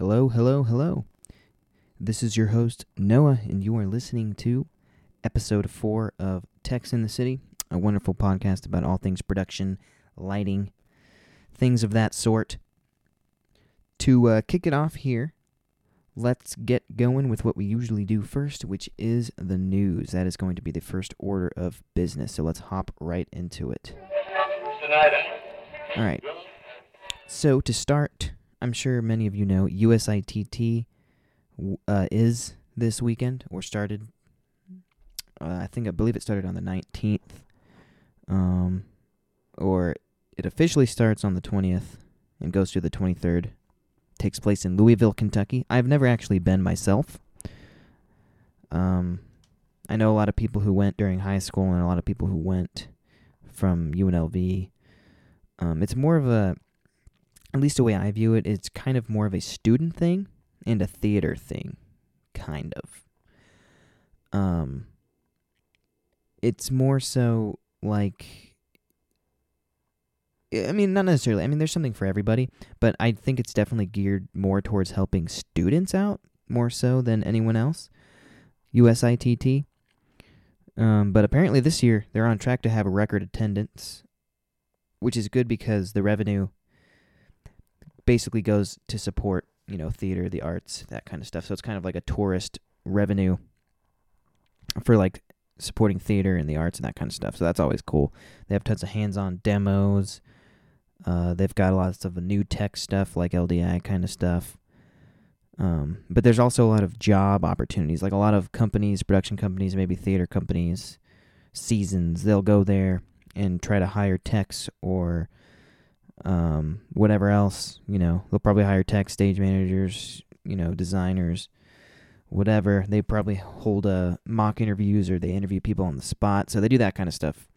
Hello, hello, hello. This is your host, Noah, and you are listening to episode four of Techs in the City, a wonderful podcast about all things production, lighting, things of that sort. To uh, kick it off here, let's get going with what we usually do first, which is the news. That is going to be the first order of business. So let's hop right into it. All right. So to start, I'm sure many of you know USITT uh, is this weekend or started. Uh, I think I believe it started on the 19th, um, or it officially starts on the 20th and goes through the 23rd. Takes place in Louisville, Kentucky. I've never actually been myself. Um, I know a lot of people who went during high school and a lot of people who went from UNLV. Um, it's more of a, at least the way I view it, it's kind of more of a student thing and a theater thing, kind of. Um, it's more so like I mean, not necessarily. I mean, there's something for everybody, but I think it's definitely geared more towards helping students out more so than anyone else. USITT. Um, but apparently this year they're on track to have a record attendance, which is good because the revenue basically goes to support, you know, theater, the arts, that kind of stuff. So it's kind of like a tourist revenue for like supporting theater and the arts and that kind of stuff. So that's always cool. They have tons of hands-on demos. Uh, they've got lots of new tech stuff like LDI kind of stuff. Um, but there's also a lot of job opportunities, like a lot of companies, production companies, maybe theater companies, seasons. They'll go there and try to hire techs or um, whatever else. You know, they'll probably hire tech, stage managers, you know, designers, whatever. They probably hold uh, mock interviews or they interview people on the spot. So they do that kind of stuff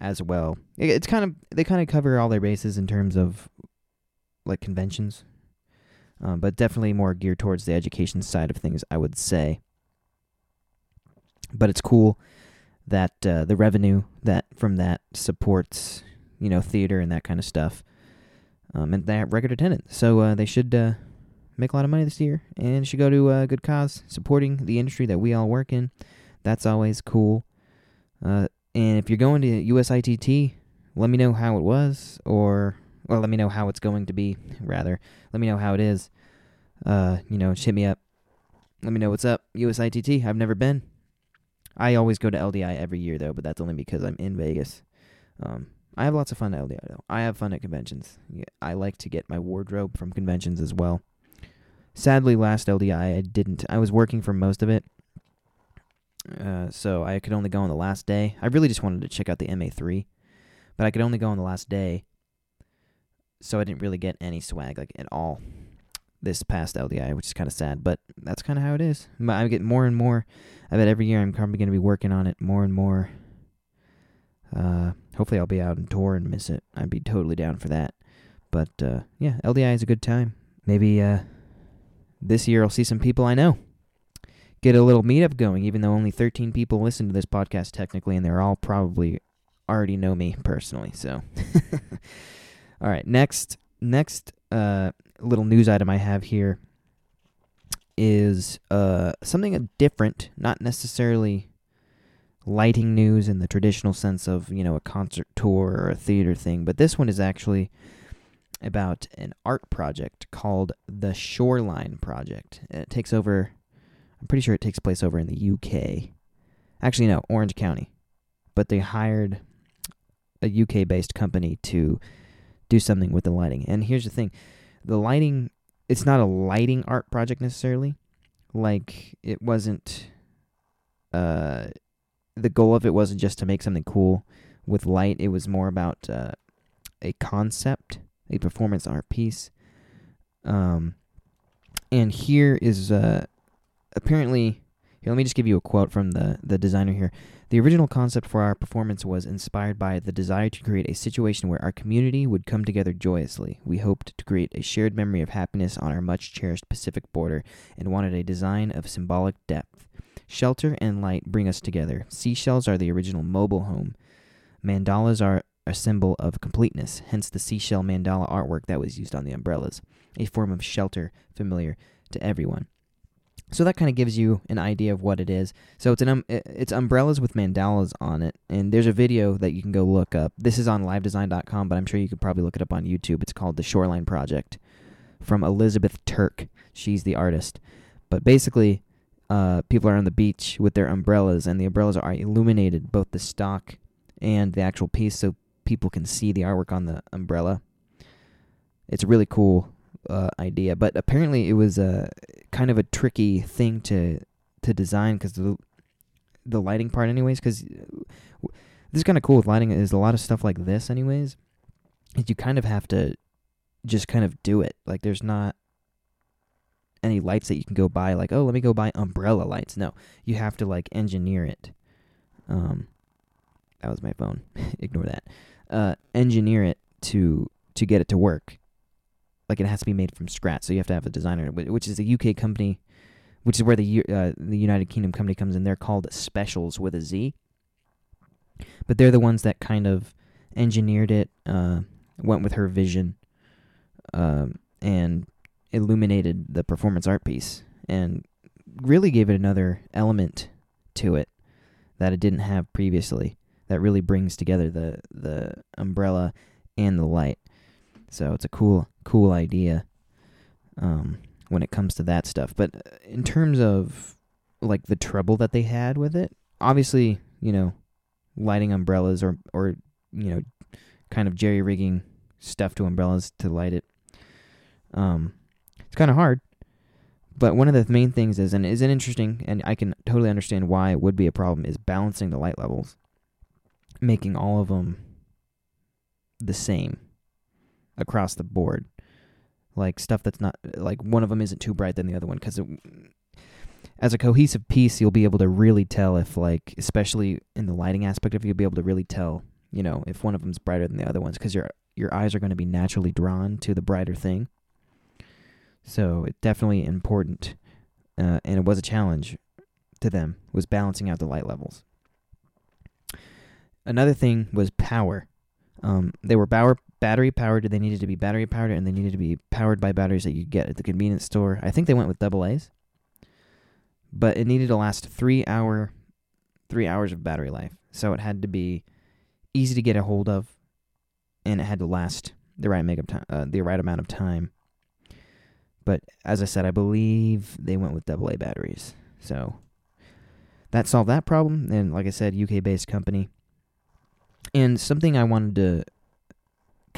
as well. It's kind of they kind of cover all their bases in terms of like conventions, um, but definitely more geared towards the education side of things, I would say. But it's cool that uh, the revenue that from that supports you know theater and that kind of stuff, um, and they have record attendance. So uh, they should uh, make a lot of money this year and should go to a good cause supporting the industry that we all work in. That's always cool. Uh, and if you're going to USITT, let me know how it was, or well, let me know how it's going to be. Rather, let me know how it is. Uh, you know, hit me up. Let me know what's up. USITT. I've never been. I always go to LDI every year though, but that's only because I'm in Vegas. Um, I have lots of fun at LDI though. I have fun at conventions. I like to get my wardrobe from conventions as well. Sadly, last LDI I didn't. I was working for most of it, uh, so I could only go on the last day. I really just wanted to check out the MA3, but I could only go on the last day, so I didn't really get any swag like at all this past LDI, which is kind of sad. But that's kind of how it is. I get more and more. I bet every year I'm probably going to be working on it more and more. Uh, hopefully I'll be out and tour and miss it. I'd be totally down for that. But uh, yeah, LDI is a good time. Maybe uh, this year I'll see some people I know get a little meetup going, even though only 13 people listen to this podcast technically, and they're all probably already know me personally. So, all right, next next uh, little news item I have here is uh, something different, not necessarily lighting news in the traditional sense of you know a concert tour or a theater thing, but this one is actually about an art project called the Shoreline Project. It takes over I'm pretty sure it takes place over in the UK. Actually, no, Orange County. But they hired a UK based company to do something with the lighting. And here's the thing the lighting, it's not a lighting art project necessarily. Like, it wasn't, uh, the goal of it wasn't just to make something cool with light, it was more about uh, a concept, a performance art piece. Um, and here is uh, apparently, here, let me just give you a quote from the, the designer here. The original concept for our performance was inspired by the desire to create a situation where our community would come together joyously. We hoped to create a shared memory of happiness on our much cherished Pacific border and wanted a design of symbolic depth. Shelter and light bring us together. Seashells are the original mobile home. Mandalas are a symbol of completeness, hence the seashell mandala artwork that was used on the umbrellas. a form of shelter familiar to everyone. So that kind of gives you an idea of what it is. So it's an um, it's umbrellas with mandalas on it, and there's a video that you can go look up. This is on livedesign.com, but I'm sure you could probably look it up on YouTube. It's called the Shoreline Project from Elizabeth Turk. She's the artist, but basically, uh, people are on the beach with their umbrellas, and the umbrellas are illuminated, both the stock and the actual piece, so people can see the artwork on the umbrella. It's a really cool uh, idea, but apparently it was a kind of a tricky thing to to design because the the lighting part, anyways. Because this is kind of cool with lighting. Is a lot of stuff like this, anyways. Is you kind of have to just kind of do it. Like there's not any lights that you can go buy. Like oh, let me go buy umbrella lights. No, you have to like engineer it. Um, that was my phone. Ignore that. Uh, engineer it to to get it to work like it has to be made from scratch. So you have to have a designer, which is a UK company, which is where the uh, the United Kingdom company comes in. They're called Specials with a Z, but they're the ones that kind of engineered it, uh, went with her vision, um, and illuminated the performance art piece, and really gave it another element to it that it didn't have previously. That really brings together the the umbrella and the light. So it's a cool cool idea um, when it comes to that stuff. But uh, in terms of like the trouble that they had with it, obviously, you know, lighting umbrellas or or you know, kind of jerry rigging stuff to umbrellas to light it. Um, it's kind of hard. But one of the main things is, and is it interesting, and I can totally understand why it would be a problem, is balancing the light levels, making all of them the same across the board. Like stuff that's not like one of them isn't too bright than the other one because as a cohesive piece you'll be able to really tell if like especially in the lighting aspect of you'll be able to really tell you know if one of them's brighter than the other ones because your your eyes are going to be naturally drawn to the brighter thing so it's definitely important uh, and it was a challenge to them was balancing out the light levels another thing was power um, they were power battery powered. They needed to be battery powered, and they needed to be powered by batteries that you get at the convenience store. I think they went with double A's, but it needed to last three hour, three hours of battery life. So it had to be easy to get a hold of, and it had to last the right make time, uh, the right amount of time. But as I said, I believe they went with double A batteries. So that solved that problem. And like I said, UK based company. And something I wanted to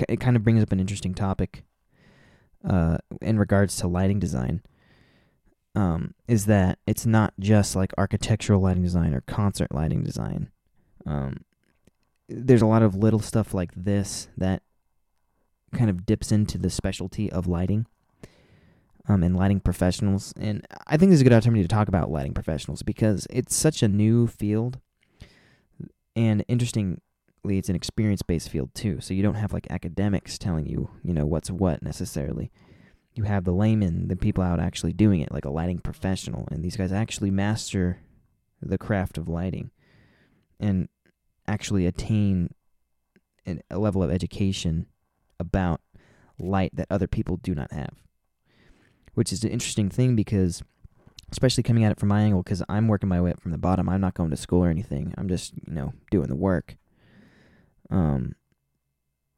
it kind of brings up an interesting topic uh, in regards to lighting design. Um, is that it's not just like architectural lighting design or concert lighting design. Um, there's a lot of little stuff like this that kind of dips into the specialty of lighting um, and lighting professionals. And I think this is a good opportunity to talk about lighting professionals because it's such a new field and interestingly, it's an experience based field too. So you don't have like academics telling you, you know, what's what necessarily. You have the layman, the people out actually doing it, like a lighting professional, and these guys actually master the craft of lighting and actually attain an, a level of education about light that other people do not have. Which is an interesting thing because especially coming at it from my angle because I'm working my way up from the bottom. I'm not going to school or anything. I'm just, you know, doing the work. Um,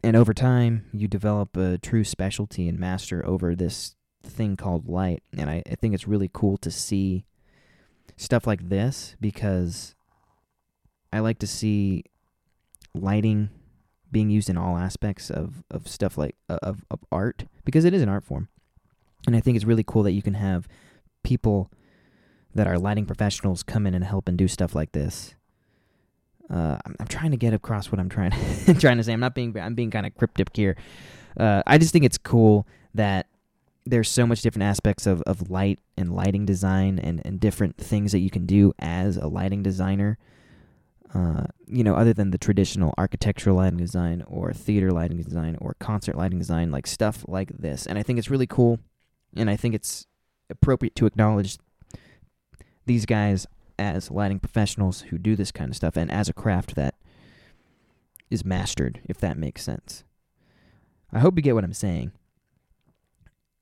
and over time, you develop a true specialty and master over this thing called light. And I, I think it's really cool to see stuff like this because I like to see lighting being used in all aspects of, of stuff like of, of art because it is an art form. And I think it's really cool that you can have people that are lighting professionals come in and help and do stuff like this uh, I'm, I'm, trying to get across what I'm trying to trying to say. I'm not being I'm being kind of cryptic here. Uh, I just think it's cool that there's so much different aspects of, of light and lighting design and, and different things that you can do as a lighting designer. Uh, you know, other than the traditional architectural lighting design or theater lighting design or concert lighting design, like stuff like this. And I think it's really cool, and I think it's appropriate to acknowledge these guys as lighting professionals who do this kind of stuff and as a craft that is mastered, if that makes sense. I hope you get what I'm saying.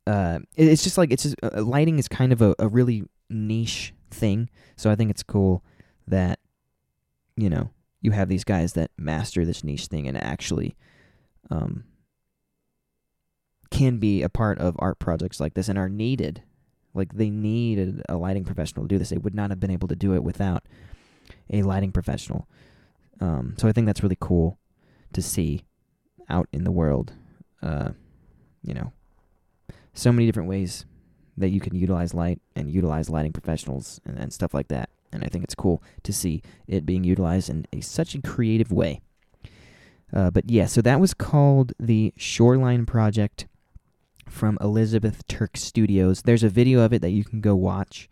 uh, it's just like it's just, uh, lighting is kind of a, a really niche thing. So I think it's cool that you know you have these guys that master this niche thing and actually um, can be a part of art projects like this and are needed. Like they needed a lighting professional to do this. They would not have been able to do it without a lighting professional. Um, so I think that's really cool to see out in the world. Uh, you know, so many different ways that you can utilize light and utilize lighting professionals and, and stuff like that. And I think it's cool to see it being utilized in a, such a creative way. Uh, but yeah, so that was called the Shoreline Project from Elizabeth Turk Studios. There's a video of it that you can go watch.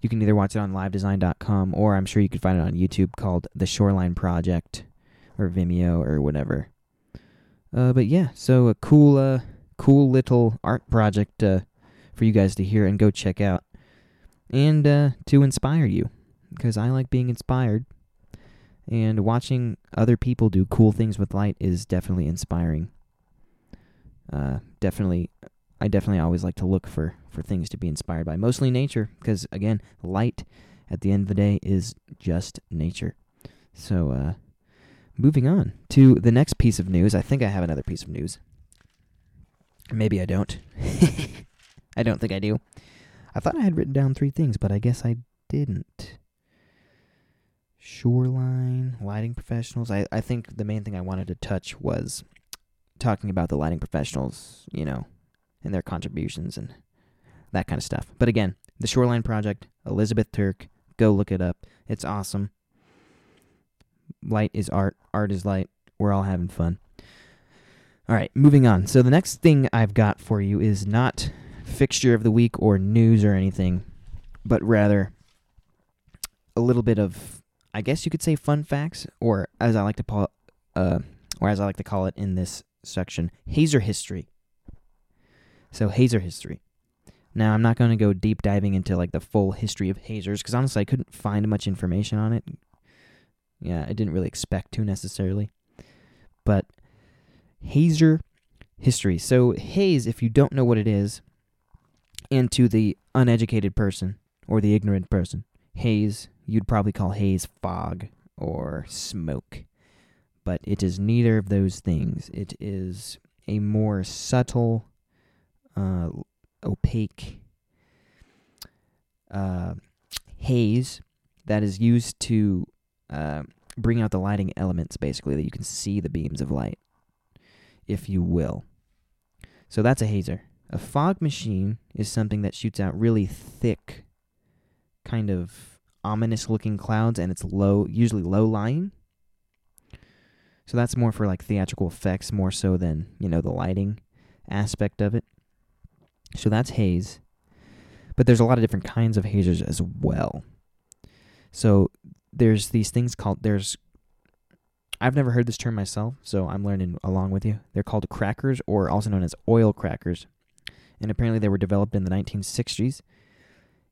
You can either watch it on livedesign.com or I'm sure you could find it on YouTube called The Shoreline Project or Vimeo or whatever. Uh, but yeah, so a cool, uh, cool little art project uh, for you guys to hear and go check out and uh, to inspire you because I like being inspired. And watching other people do cool things with light is definitely inspiring. Uh, definitely, I definitely always like to look for, for things to be inspired by. Mostly nature, because again, light at the end of the day is just nature. So, uh, moving on to the next piece of news. I think I have another piece of news. Maybe I don't. I don't think I do. I thought I had written down three things, but I guess I didn't. Shoreline, lighting professionals. I, I think the main thing I wanted to touch was talking about the lighting professionals, you know, and their contributions and that kind of stuff. But again, the Shoreline Project, Elizabeth Turk, go look it up. It's awesome. Light is art, art is light. We're all having fun. All right, moving on. So the next thing I've got for you is not fixture of the week or news or anything, but rather a little bit of, I guess you could say, fun facts, or as I like to call, uh, or as I like to call it in this section, Hazer history. So Hazer history. Now I'm not going to go deep diving into like the full history of hazers because honestly I couldn't find much information on it. Yeah, I didn't really expect to necessarily, but Hazer history. So haze, if you don't know what it is, and to the uneducated person or the ignorant person, haze you'd probably call haze fog or smoke. But it is neither of those things. It is a more subtle, uh, opaque uh, haze that is used to uh, bring out the lighting elements, basically, that you can see the beams of light, if you will. So that's a hazer. A fog machine is something that shoots out really thick, kind of ominous looking clouds, and it's low, usually low lying. So that's more for like theatrical effects, more so than, you know, the lighting aspect of it. So that's haze. But there's a lot of different kinds of hazers as well. So there's these things called there's I've never heard this term myself, so I'm learning along with you. They're called crackers or also known as oil crackers. And apparently they were developed in the 1960s,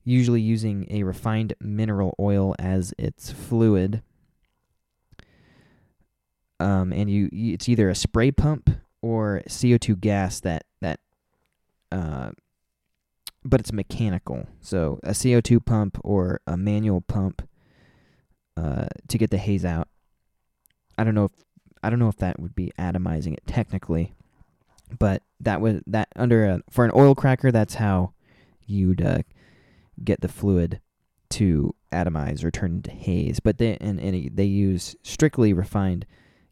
usually using a refined mineral oil as its fluid. Um, and you, it's either a spray pump or CO2 gas that uh, but it's mechanical. So a CO2 pump or a manual pump uh, to get the haze out. I don't know if I don't know if that would be atomizing it technically, but that was that under a for an oil cracker. That's how you'd uh, get the fluid to atomize or turn into haze. But they and, and they use strictly refined,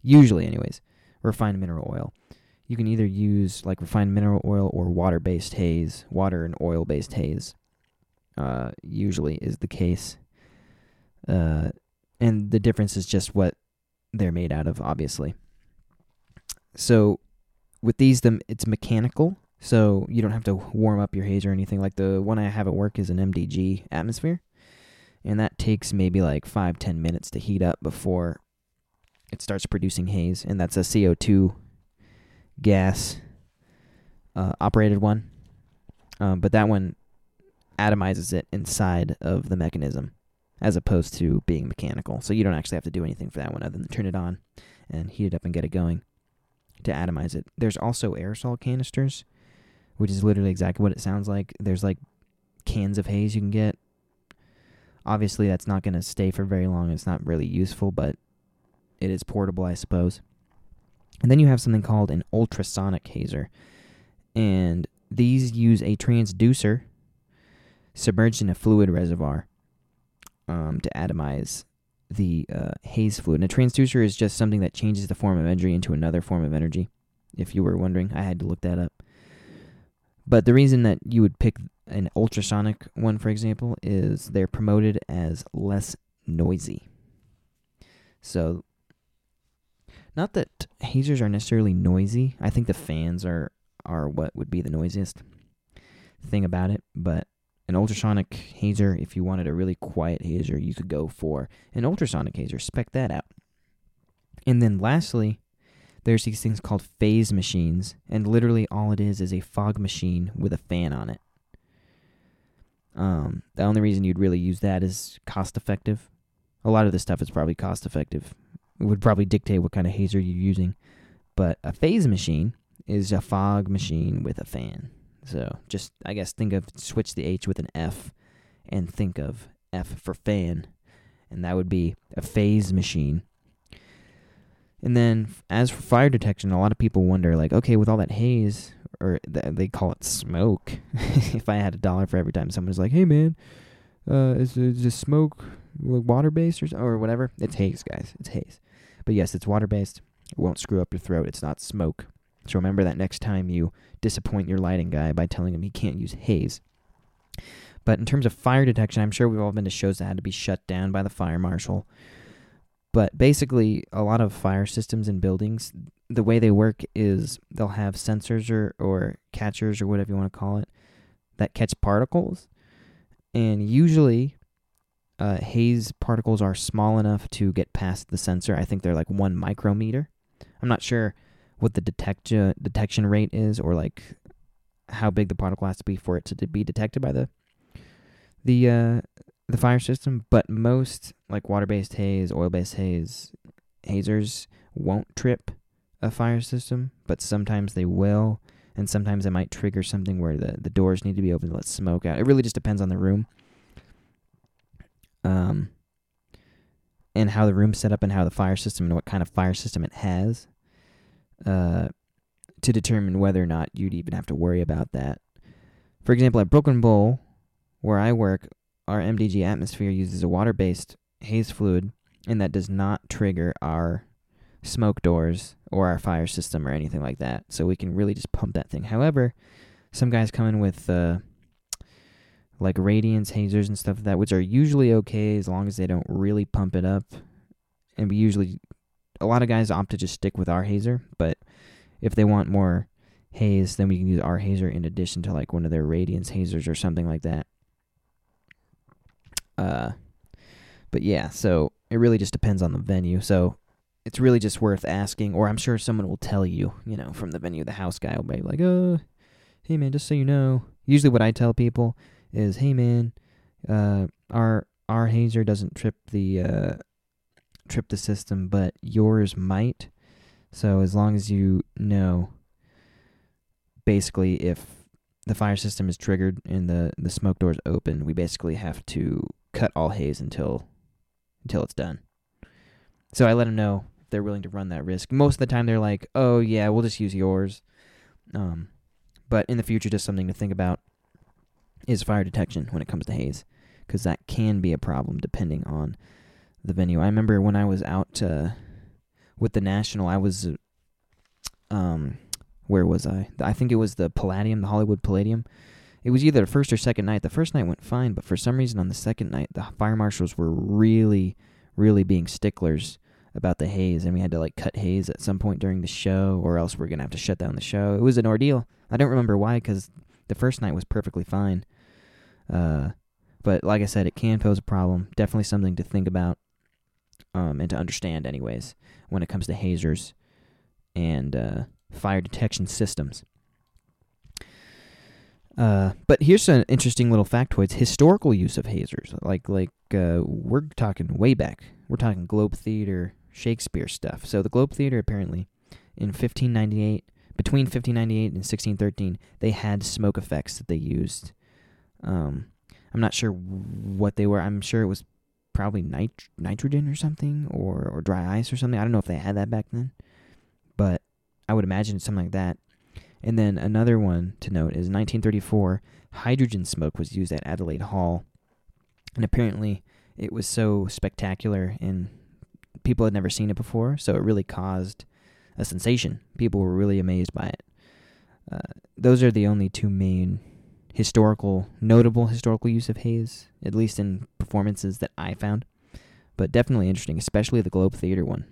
usually anyways, refined mineral oil. You can either use like refined mineral oil or water-based haze. Water and oil-based haze, uh, usually is the case. Uh, and the difference is just what they're made out of, obviously. So, with these, them it's mechanical, so you don't have to warm up your haze or anything. Like the one I have at work is an MDG atmosphere, and that takes maybe like five ten minutes to heat up before it starts producing haze, and that's a CO two gas uh, operated one. Um, but that one atomizes it inside of the mechanism as opposed to being mechanical. So you don't actually have to do anything for that one other than turn it on and heat it up and get it going to atomize it. There's also aerosol canisters, which is literally exactly what it sounds like. There's like cans of haze you can get. Obviously, that's not going to stay for very long. It's not really useful, but it is portable, I suppose. And then you have something called an ultrasonic hazer. And these use a transducer submerged in a fluid reservoir um, to atomize the uh, haze fluid. And a transducer is just something that changes the form of energy into another form of energy. If you were wondering, I had to look that up. But the reason that you would pick an ultrasonic one, for example, is they're promoted as less noisy. So, not that hazers are necessarily noisy. I think the fans are are what would be the noisiest thing about it. But an ultrasonic hazer, if you wanted a really quiet hazer, you could go for an ultrasonic hazer. Spec that out. And then lastly, there's these things called faze machines, and literally all it is is a fog machine with a fan on it. Um, the only reason you'd really use that is cost effective. A lot of this stuff is probably cost effective. Would probably dictate what kind of hazer you're using. But a faze machine is a fog machine with a fan. So just, I guess, think of switch the H with an F and think of F for fan. And that would be a faze machine. And then, as for fire detection, a lot of people wonder, like, okay, with all that haze, or th- they call it smoke. if I had a dollar for every time someone's like, "Hey, man, uh, is, is this smoke water based or or whatever?" It's haze, guys. It's haze. But yes, it's water based. It won't screw up your throat. It's not smoke. So remember that next time you disappoint your lighting guy by telling him he can't use haze. But in terms of fire detection, I'm sure we've all been to shows that had to be shut down by the fire marshal but basically, a lot of fire systems in buildings, the way they work is they'll have sensors or, or catchers or whatever you want to call it that catch particles. And usually, uh, haze particles are small enough to get past the sensor. I think they're like one micrometer. I'm not sure what the detect- detection rate is or like how big the particle has to be for it to be detected by the the uh, the fire system, but most like water-based haze, oil-based haze, hazers won't trip a fire system, but sometimes they will, and sometimes it might trigger something where the, the doors need to be open to let smoke out. It really just depends on the room. Um, and how the room's set up and how the fire system and what kind of fire system it has uh, to determine whether or not you'd even have to worry about that. For example, at Brooklyn Bowl, where I work, our MDG atmosphere uses a water based haze fluid, and that does not trigger our smoke doors or our fire system or anything like that. So we can really just pump that thing. However, some guys come in with uh, like radiance hazers and stuff like that, which are usually okay as long as they don't really pump it up. And we usually, a lot of guys opt to just stick with our hazer, but if they want more haze, then we can use our hazer in addition to like one of their radiance hazers or something like that. Uh, but yeah, so it really just depends on the venue. So it's really just worth asking, or I'm sure someone will tell you, you know, from the venue. The house guy will be like, "Uh, hey man, just so you know." Usually, what I tell people is, "Hey man, uh, our our hazer doesn't trip the uh, trip the system, but yours might. So as long as you know, basically, if the fire system is triggered and the the smoke doors open, we basically have to cut all haze until until it's done. So I let them know if they're willing to run that risk. Most of the time they're like, "Oh yeah, we'll just use yours." Um, but in the future, just something to think about is fire detection when it comes to haze, because that can be a problem depending on the venue. I remember when I was out uh, with the national, I was, um, where was I? I think it was the Palladium, the Hollywood Palladium. It was either the first or second night. The first night went fine, but for some reason on the second night, the fire marshals were really, really being sticklers about the haze, and we had to like cut haze at some point during the show, or else we're gonna have to shut down the show. It was an ordeal. I don't remember why, because the first night was perfectly fine. Uh, but like I said, it can pose a problem. Definitely something to think about, um, and to understand, anyways, when it comes to hazers and uh, fire detection systems. Uh, but here's an interesting little factoid: historical use of hazers. Like like uh, we're talking way back. We're talking Globe Theater, Shakespeare stuff. So the Globe Theater apparently in 1598 between 1598 and 1613, they had smoke effects that they used. Um, I'm not sure what they were. I'm sure it was probably nit- nitrogen or something, or, or dry ice or something. I don't know if they had that back then, but I would imagine something like that. And then another one to note is 1934, hydrogen smoke was used at Adelaide Hall. And apparently it was so spectacular and people had never seen it before, so it really caused a sensation. People were really amazed by it. Uh, those are the only two main historical, notable historical use of haze, at least in performances that I found. But definitely interesting, especially the Globe Theater one.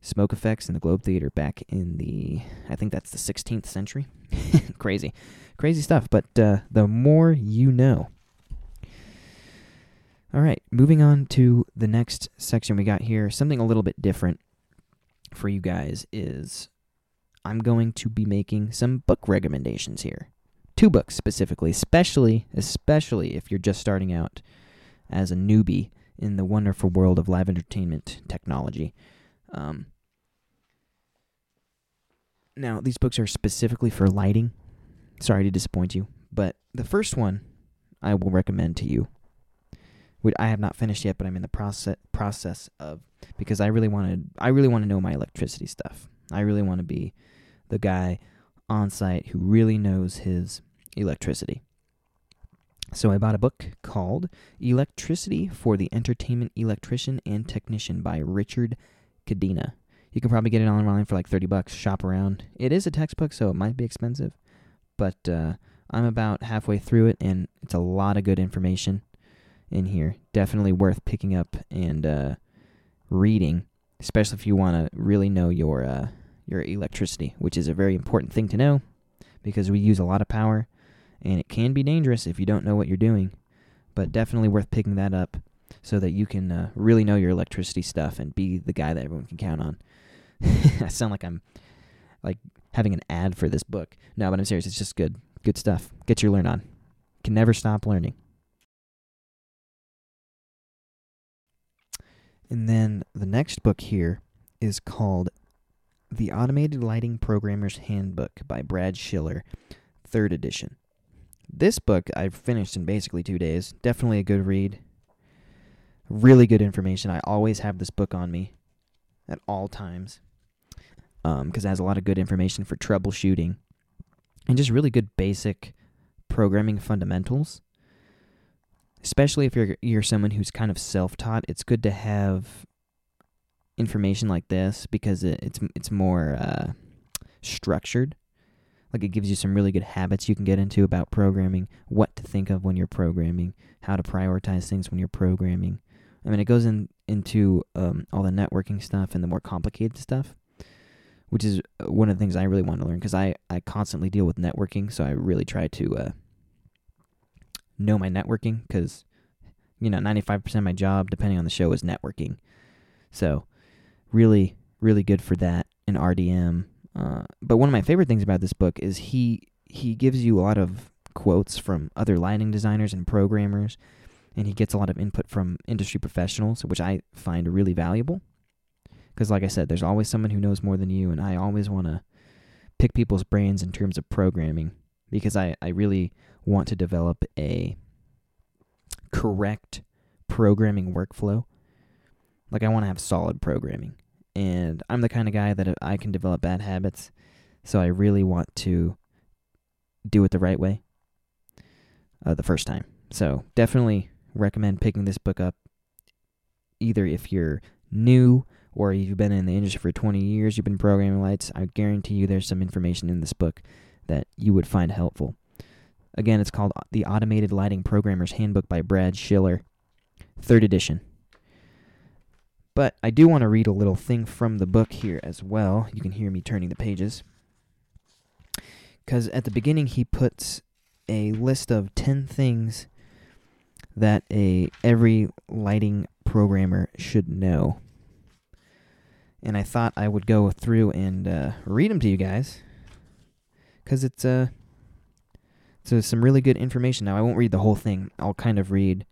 Smoke effects in the Globe Theater back in the, I think that's the 16th century. crazy, crazy stuff. But uh, the more you know. All right, moving on to the next section we got here. Something a little bit different for you guys is I'm going to be making some book recommendations here. Two books specifically, especially especially if you're just starting out as a newbie in the wonderful world of live entertainment technology. Um, now, these books are specifically for lighting. Sorry to disappoint you, but the first one I will recommend to you which I have not finished yet, but I'm in the process process of because I really wanted I really want to know my electricity stuff. I really want to be the guy on site who really knows his electricity. So I bought a book called Electricity for the Entertainment Electrician and Technician by Richard Cadena. You can probably get it online for like 30 bucks, shop around. It is a textbook, so it might be expensive, but uh, I'm about halfway through it, and it's a lot of good information in here. Definitely worth picking up and uh, reading, especially if you want to really know your uh, your electricity, which is a very important thing to know because we use a lot of power and it can be dangerous if you don't know what you're doing. But definitely worth picking that up so that you can uh, really know your electricity stuff and be the guy that everyone can count on. I sound like I'm like having an ad for this book. No, but I'm serious. It's just good, good stuff. Get your learn on. Can never stop learning. And then the next book here is called The Automated Lighting Programmer's Handbook by Brad Schiller, third edition. This book I've finished in basically two days. Definitely a good read. Really good information. I always have this book on me at all times because um, it has a lot of good information for troubleshooting and just really good basic programming fundamentals especially if you're you're someone who's kind of self-taught, it's good to have information like this because it, it's it's more uh, structured. Like it gives you some really good habits you can get into about programming, what to think of when you're programming, how to prioritize things when you're programming. I mean, it goes in into um, all the networking stuff and the more complicated stuff, which is uh, one of the things I really want to learn because I I constantly deal with networking, so I really try to uh, know my networking because, you know, 95% of my job, depending on the show, is networking. So, really, really good for that in RDM. Uh, but one of my favorite things about this book is he he gives you a lot of quotes from other lighting designers and programmers, and he gets a lot of input from industry professionals, which I find really valuable. Because, like I said, there's always someone who knows more than you, and I always want to pick people's brains in terms of programming because I, I really want to develop a correct programming workflow. Like, I want to have solid programming. And I'm the kind of guy that I can develop bad habits. So I really want to do it the right way uh, the first time. So definitely recommend picking this book up either if you're new or you've been in the industry for 20 years, you've been programming lights. I guarantee you there's some information in this book that you would find helpful. Again, it's called The Automated Lighting Programmer's Handbook by Brad Schiller, third edition. But I do want to read a little thing from the book here as well. You can hear me turning the pages. Because at the beginning, he puts a list of 10 things that a every lighting programmer should know. And I thought I would go through and uh, read them to you guys because it's uh, so some really good information. Now I won't read the whole thing. I'll kind of read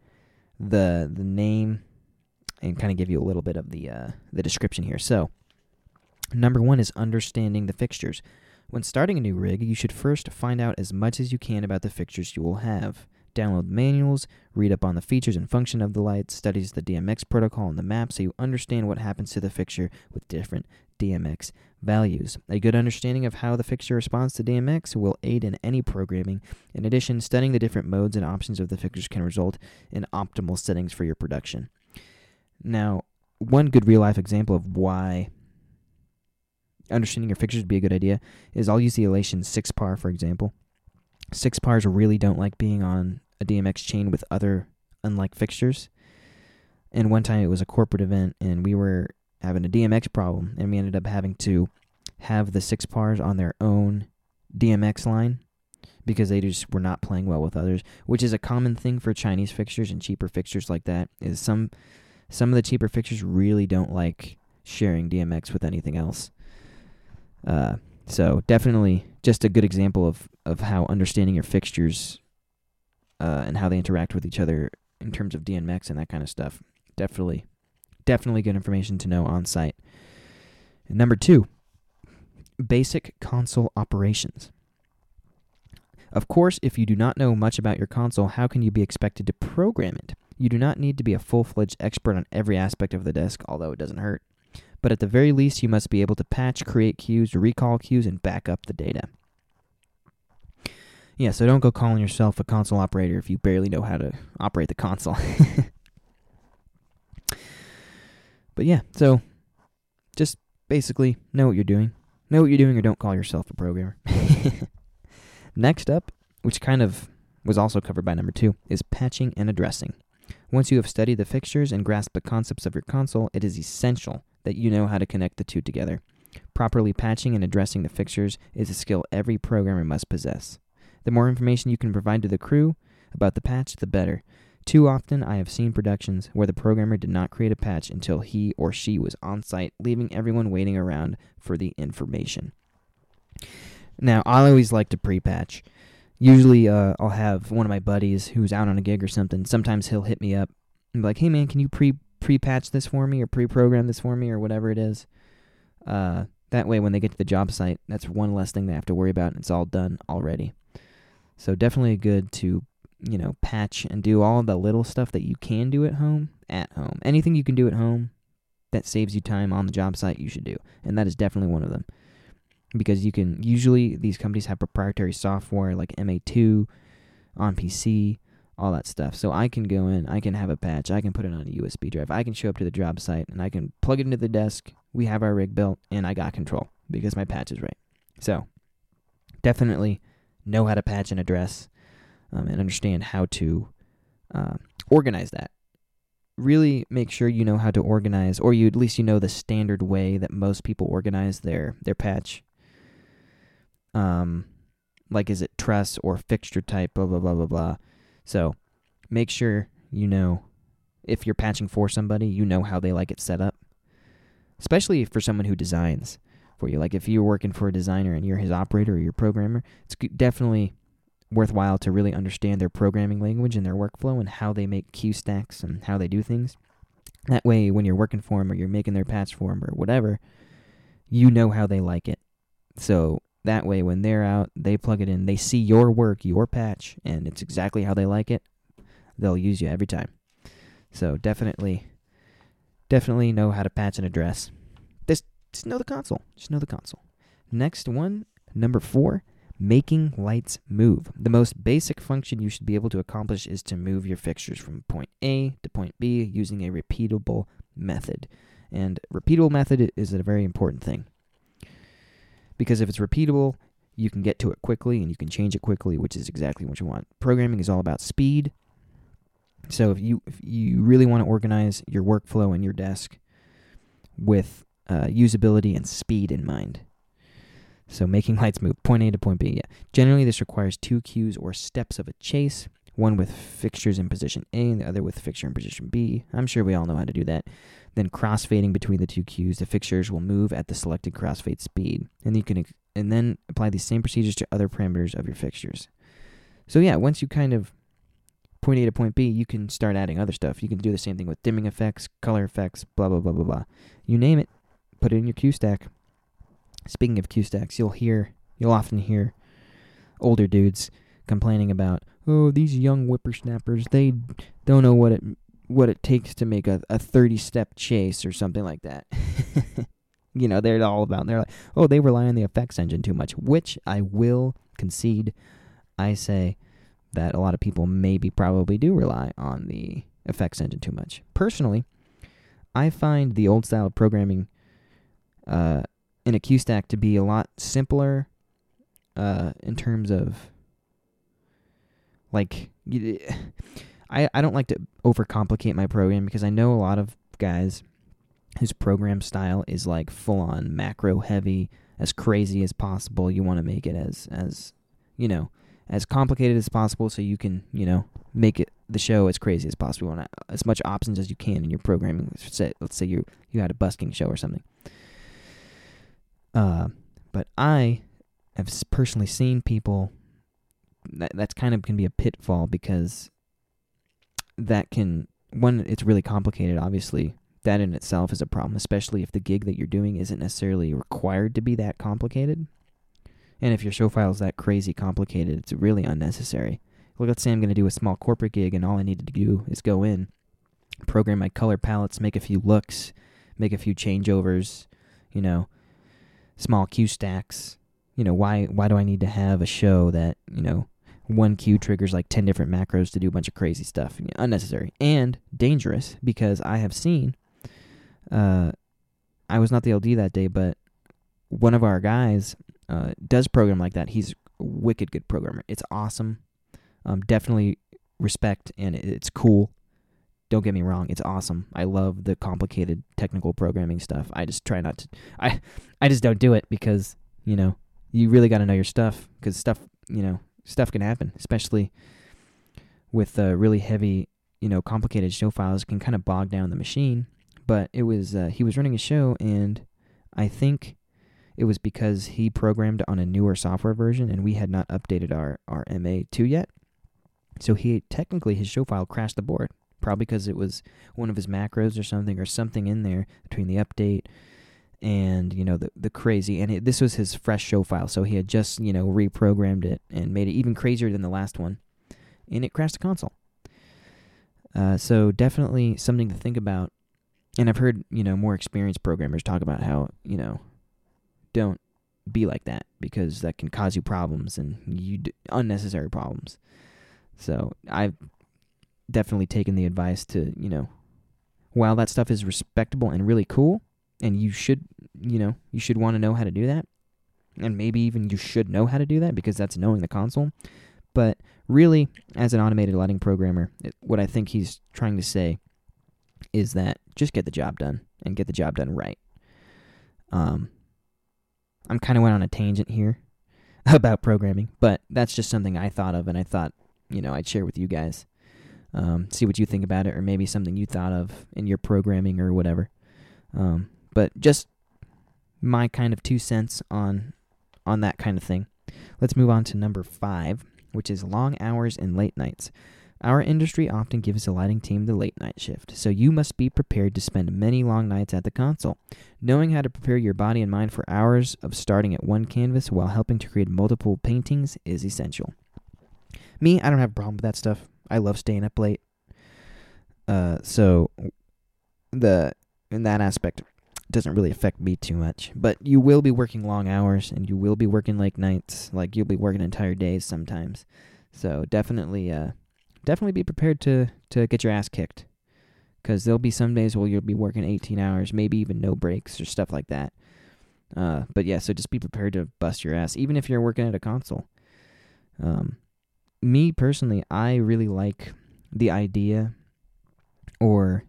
the the name and kind of give you a little bit of the uh, the description here. So Number one is understanding the fixtures. When starting a new rig, you should first find out as much as you can about the fixtures you will have. Download manuals, read up on the features and function of the lights, studies the DMX protocol and the map so you understand what happens to the fixture with different DMX values. A good understanding of how the fixture responds to DMX will aid in any programming. In addition, studying the different modes and options of the fixtures can result in optimal settings for your production. Now, one good real life example of why understanding your fixtures would be a good idea is I'll use the Elation 6 par, for example. 6 pars really don't like being on a DMX chain with other unlike fixtures. And one time it was a corporate event and we were having a DMX problem and we ended up having to have the 6 pars on their own DMX line because they just were not playing well with others, which is a common thing for Chinese fixtures and cheaper fixtures like that. Is some some of the cheaper fixtures really don't like sharing DMX with anything else. Uh, so definitely just a good example of, of how understanding your fixtures uh, and how they interact with each other in terms of DMX and that kind of stuff. Definitely, definitely good information to know on site. And number two, basic console operations. Of course, if you do not know much about your console, how can you be expected to program it? You do not need to be a full fledged expert on every aspect of the desk, although it doesn't hurt but at the very least, you must be able to patch, create cues, recall cues, and back up the data. Yeah, so don't go calling yourself a console operator if you barely know how to operate the console. but yeah, so just basically know what you're doing. Know what you're doing or don't call yourself a programmer. Next up, which kind of was also covered by number two, is patching and addressing. Once you have studied the fixtures and grasped the concepts of your console, it is essential that you know how to connect the two together. Properly patching and addressing the fixtures is a skill every programmer must possess. The more information you can provide to the crew about the patch, the better. Too often, I have seen productions where the programmer did not create a patch until he or she was on site, leaving everyone waiting around for the information. Now, I always like to pre patch. Usually, uh, I'll have one of my buddies who's out on a gig or something. Sometimes he'll hit me up and be like, hey man, can you pre pre-patch this for me or pre-program this for me or whatever it is. Uh, that way, when they get to the job site, that's one less thing they have to worry about, and it's all done already. So definitely good to you know patch and do all the little stuff that you can do at home at home. Anything you can do at home that saves you time on the job site, you should do, and that is definitely one of them. Because you can usually these companies have proprietary software like MA2 on PC all that stuff. So I can go in, I can have a patch, I can put it on a USB drive, I can show up to the job site, and I can plug it into the desk. We have our rig built, and I got control because my patch is right. So definitely know how to patch and address, um, and understand how to uh, organize that. Really make sure you know how to organize, or you at least you know the standard way that most people organize their their patch. Um, like is it truss or fixture type? Blah blah blah blah blah so make sure you know if you're patching for somebody, you know how they like it set up. Especially for someone who designs for you. Like if you're working for a designer and you're his operator or your programmer, it's definitely worthwhile to really understand their programming language and their workflow and how they make cue stacks and how they do things. That way, when you're working for them or you're making their patch for them or whatever, you know how they like it. So that way, when they're out, they plug it in, they see your work, your patch, and it's exactly how they like it. They'll use you every time. So definitely, definitely know how to patch and address. Just, know the console. Just know the console. Next one, number four, making lights move. The most basic function you should be able to accomplish is to move your fixtures from point A to point B using a repeatable method. And repeatable method is a very important thing because if it's repeatable, you can get to it quickly and you can change it quickly, which is exactly what you want. Programming is all about speed. So if you if you really want to organize your workflow and your desk with uh, usability and speed in mind. So making lights move point A to point B. Yeah. Generally, this requires two cues or steps of a chase, one with fixtures in position A and the other with fixture in position B. I'm sure we all know how to do that. Then crossfading between the two cues, the fixtures will move at the selected crossfade speed, and you can and then apply these same procedures to other parameters of your fixtures. So yeah, once you kind of point A to point B, you can start adding other stuff. You can do the same thing with dimming effects, color effects, blah blah blah blah blah. You name it, put it in your cue stack. speaking of cue stacks, you'll hear you'll often hear older dudes complaining about, oh, these young whippersnappers, they don't know what it what it takes to make a, a 30 step chase or something like that. you know, they're all about, they're like, oh, they rely on the effects engine too much, which I will concede. I say that a lot of people maybe probably do rely on the effects engine too much. Personally, I find the old style of programming uh, in a cue stack to be a lot simpler uh, in terms of like I, I don't like to overcomplicate my program because I know a lot of guys whose program style is like full on macro heavy, as crazy as possible. You want to make it as as you know as complicated as possible so you can you know make it the show as crazy as possible. You want as much options as you can in your programming. Let's say, let's say you you had a busking show or something. Uh, but I have personally seen people that that's kind of can be a pitfall because that can one it's really complicated obviously. That in itself is a problem especially if the gig that you're doing isn't necessarily required to be that complicated. And if your show file is that crazy complicated it's really unnecessary. Like let's say i'm going to do a small corporate gig and all i needed to do is go in program my color palettes make a few looks make a few changeovers you know small cue stacks you know why why do i need to have a show that you know one cue triggers like 10 different macros to do a bunch of crazy stuff. Unnecessary and dangerous because I have seen. Uh, I was not the LD that day, but one of our guys uh, does program like that. He's a wicked good programmer. It's awesome. Um, definitely respect and it's cool. Don't get me wrong, it's awesome. I love the complicated technical programming stuff. I just try not to. I I just don't do it because you know you really got to know your stuff because stuff you know stuff can happen, especially with uh, really heavy, you know, complicated show files can kind of bog down the machine. But it was uh, he was running a show, and I think it was because he programmed on a newer software version, and we had not updated our our MA2 yet. So he technically his show file crashed the board, probably because it was one of his macros or something, or something in there between the update and you know the the crazy and it, this was his fresh show file so he had just you know reprogrammed it and made it even crazier than the last one and it crashed the console. Uh, so definitely something to think about and i've heard you know more experienced programmers talk about how you know don't be like that because that can cause you problems and you d- unnecessary problems. So i've definitely taken the advice to you know while that stuff is respectable and really cool and you should, you know, you should want to know how to do that. And maybe even you should know how to do that because that's knowing the console. But really, as an automated lighting programmer, it, what I think he's trying to say is that just get the job done and get the job done right. Um, I'm kind of went on a tangent here about programming, but that's just something I thought of, and I thought, you know, I'd share with you guys. Um, see what you think about it, or maybe something you thought of in your programming or whatever. Um, but just my kind of two cents on on that kind of thing. Let's move on to number five, which is long hours and late nights. Our industry often gives the lighting team the late night shift, so you must be prepared to spend many long nights at the console. Knowing how to prepare your body and mind for hours of starting at one canvas while helping to create multiple paintings is essential. Me, I don't have a problem with that stuff. I love staying up late. Uh, so the in that aspect, doesn't really affect me too much. But you will be working long hours and you will be working late nights. Like you'll be working entire days sometimes. So definitely uh definitely be prepared to to get your ass kicked. Cuz there'll be some days where you'll be working 18 hours, maybe even no breaks or stuff like that. Uh but yeah, so just be prepared to bust your ass even if you're working at a console. Um me personally, I really like the idea or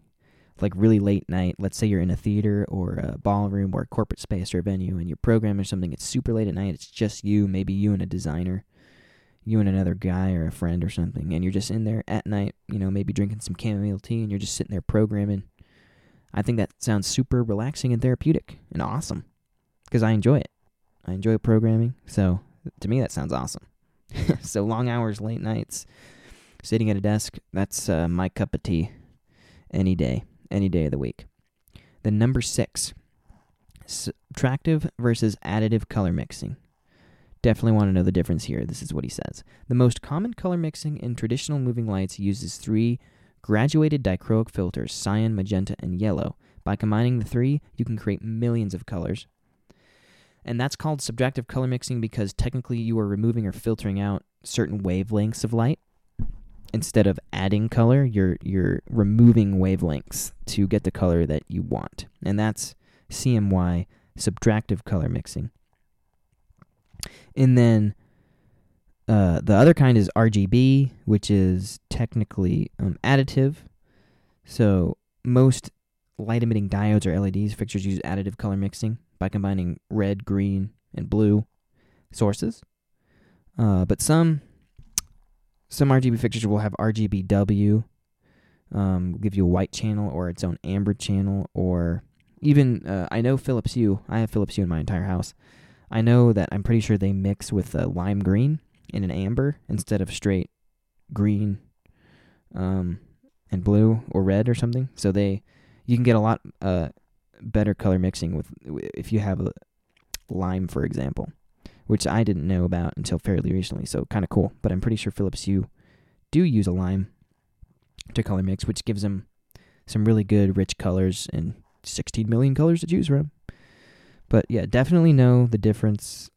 like really late night, let's say you're in a theater or a ballroom or a corporate space or a venue and you're programming something, it's super late at night, it's just you, maybe you and a designer, you and another guy or a friend or something, and you're just in there at night, you know, maybe drinking some chamomile tea and you're just sitting there programming. I think that sounds super relaxing and therapeutic and awesome because I enjoy it. I enjoy programming, so to me that sounds awesome. so long hours, late nights, sitting at a desk, that's uh, my cup of tea any day any day of the week. Then number six, Subtractive versus additive color mixing. Definitely want to know the difference here. This is what he says. The most common color mixing in traditional moving lights uses three graduated dichroic filters cyan, magenta, and yellow. By combining the three, you can create millions of colors. And that's called subtractive color mixing because technically you are removing or filtering out certain wavelengths of light. Instead of adding color, you're you're removing wavelengths to get the color that you want. And that's CMY subtractive color mixing. And then uh, the other kind is RGB, which is technically um, additive. So most light emitting diodes or LEDs fixtures use additive color mixing by combining red, green, and blue sources. Uh, but some some RGB fixtures will have RGBW, um, give you a white channel or its own amber channel, or even uh, I know Philips Hue. I have Philips Hue in my entire house. I know that I'm pretty sure they mix with a lime green and an amber instead of straight green um, and blue or red or something. So they you can get a lot uh, better color mixing with if you have a lime, for example, which I didn't know about until fairly recently. So kind of cool. But I'm pretty sure Philips Hue do use a lime to color mix, which gives them some really good rich colors and 16 million colors to choose from. But yeah, definitely know the difference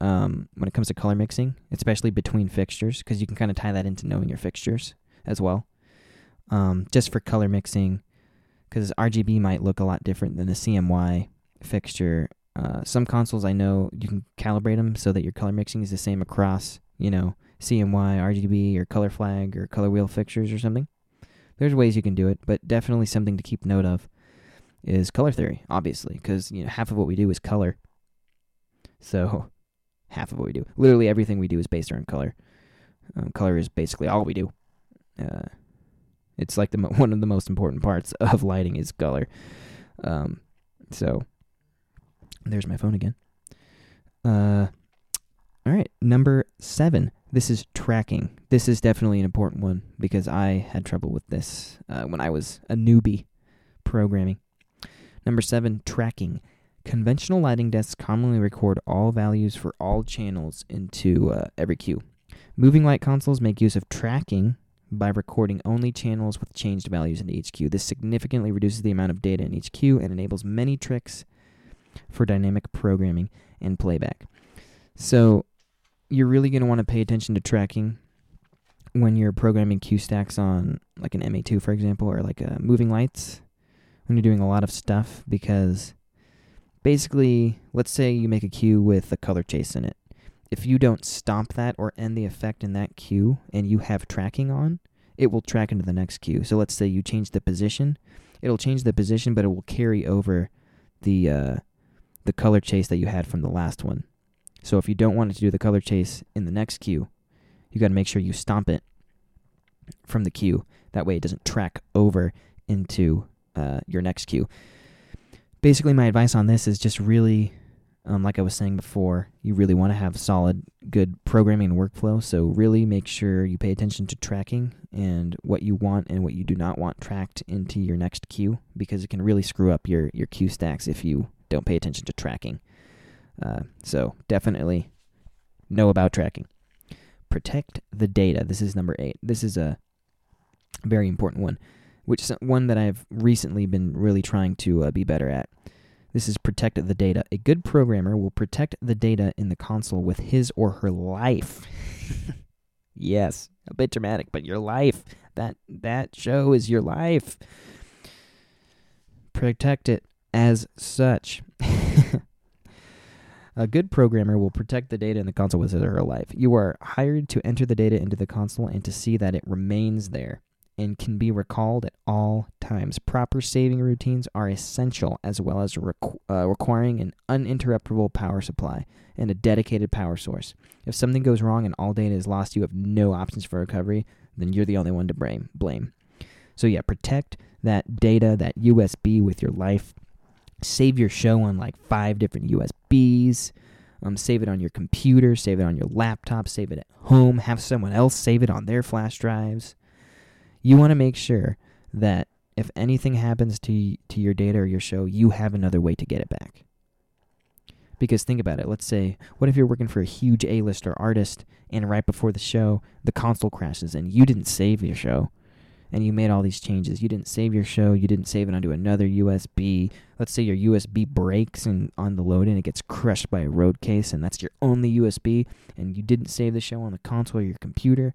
um, when it comes to color mixing, especially between fixtures, because you can kind of tie that into knowing your fixtures as well. Um, just for color mixing, because RGB might look a lot different than the CMY fixture. Uh, some consoles I know you can calibrate them so that your color mixing is the same across, you know, CMY, RGB, or color flag, or color wheel fixtures or something. There's ways you can do it, but definitely something to keep note of is color theory, obviously, because you know half of what we do is color. So, half of what we do, literally everything we do, is based around color. Um, color is basically all we do. Uh, it's like the one of the most important parts of lighting is color. Um, so, there's my phone again. Uh, all right, number seven. This is tracking. This is definitely an important one because I had trouble with this uh, when I was a newbie programming. Number seven, tracking. Conventional lighting desks commonly record all values for all channels into uh, every cue. Moving light consoles make use of tracking by recording only channels with changed values each cue. This significantly reduces the amount of data in each cue and enables many tricks for dynamic programming and playback. So, you're really going to want to pay attention to tracking when you're programming cue stacks on like an MA2 for example or like a uh, moving lights when you're doing a lot of stuff because basically, let's say you make a cue with a color chase in it. If you don't stop that or end the effect in that cue and you have tracking on, it will track into the next cue. So let's say you change the position, it'll change the position, but it will carry over the uh, the color chase that you had from the last one. So if you don't want it to do the color chase in the next cue, you got to make sure you stomp it from the cue. That way it doesn't track over into uh, your next cue. Basically, my advice on this is just really, um, like I was saying before, you really want to have solid, good programming workflow. So, really make sure you pay attention to tracking and what you want and what you do not want tracked into your next cue because it can really screw up your, your cue stacks if you don't pay attention to tracking. Uh, so, definitely know about tracking. Protect the data. This is number eight. This is a very important one which is one that I've recently been really trying to uh, be better at. This is protect the data. A good programmer will protect the data in the console with his or her life. yes, a bit dramatic, but your life. That that show is your life. Protect it as such. A good programmer will protect the data in the console with his or her life. You are hired to enter the data into the console and to see that it remains there and can be recalled at all times. Proper saving routines are essential, as well as requ- uh, requiring an uninterruptible power supply and a dedicated power source. If something goes wrong and all data is lost, you have no options for recovery, then you're the only one to blame. blame. So, yeah, protect that data, that USB with your life. Save your show on like five different USBs. Um, save it on your computer, save it on your laptop, save it at home, have someone else save it on their flash drives you want to make sure that if anything happens to to your data or your show, you have another way to get it back. Because think about it. Let's say, what if you're working for a huge A-lister artist and right before the show, the console crashes and you didn't save your show and you made all these changes. You didn't save your show, you didn't save it onto another USB. Let's say your USB breaks and on the load and it gets crushed by a road case and that's your only USB and you didn't save the show on the console or your computer.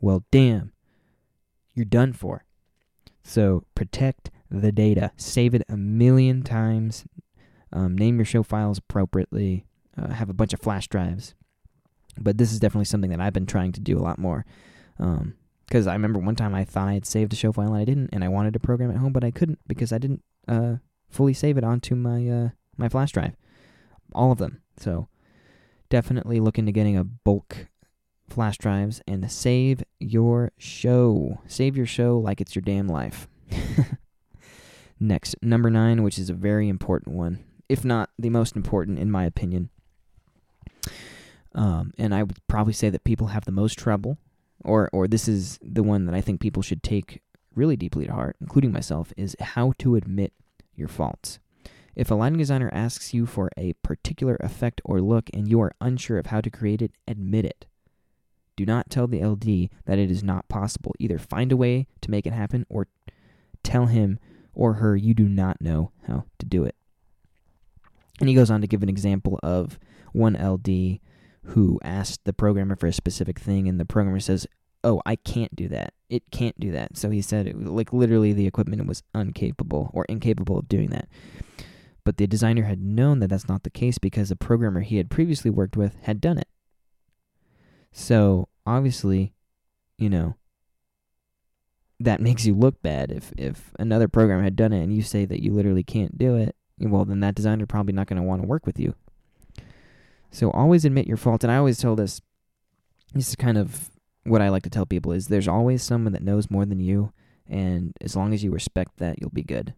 Well, damn. You're done for. So protect the data. Save it a million times. Um, name your show files appropriately. Uh, have a bunch of flash drives. But this is definitely something that I've been trying to do a lot more. Because um, I remember one time I thought I had saved a show file and I didn't, and I wanted to program at home, but I couldn't because I didn't uh, fully save it onto my uh, my flash drive, all of them. So definitely look into getting a bulk flash drives and save your show. Save your show like it's your damn life. Next, number nine, which is a very important one, if not the most important in my opinion. Um, and I would probably say that people have the most trouble, or or this is the one that I think people should take really deeply to heart, including myself, is how to admit your faults. If a lighting designer asks you for a particular effect or look and you are unsure of how to create it, admit it. Do not tell the LD that it is not possible. Either find a way to make it happen or tell him or her you do not know how to do it. And he goes on to give an example of one LD who asked the programmer for a specific thing, and the programmer says, Oh, I can't do that. It can't do that. So he said, it, like, literally, the equipment was incapable or incapable of doing that. But the designer had known that that's not the case because the programmer he had previously worked with had done it. So obviously, you know, that makes you look bad. If if another program had done it and you say that you literally can't do it, well, then that designer probably not going to want to work with you. So always admit your fault. And I always tell this. This is kind of what I like to tell people: is there's always someone that knows more than you, and as long as you respect that, you'll be good.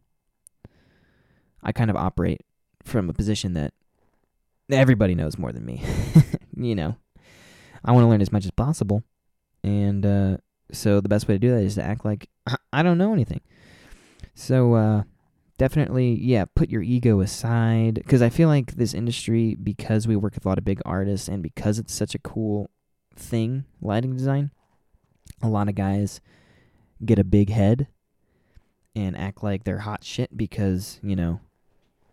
I kind of operate from a position that everybody knows more than me. you know, I want to learn as much as possible. And uh, so the best way to do that is to act like I don't know anything. So uh, definitely, yeah, put your ego aside. Because I feel like this industry, because we work with a lot of big artists and because it's such a cool thing, lighting design, a lot of guys get a big head and act like they're hot shit because, you know,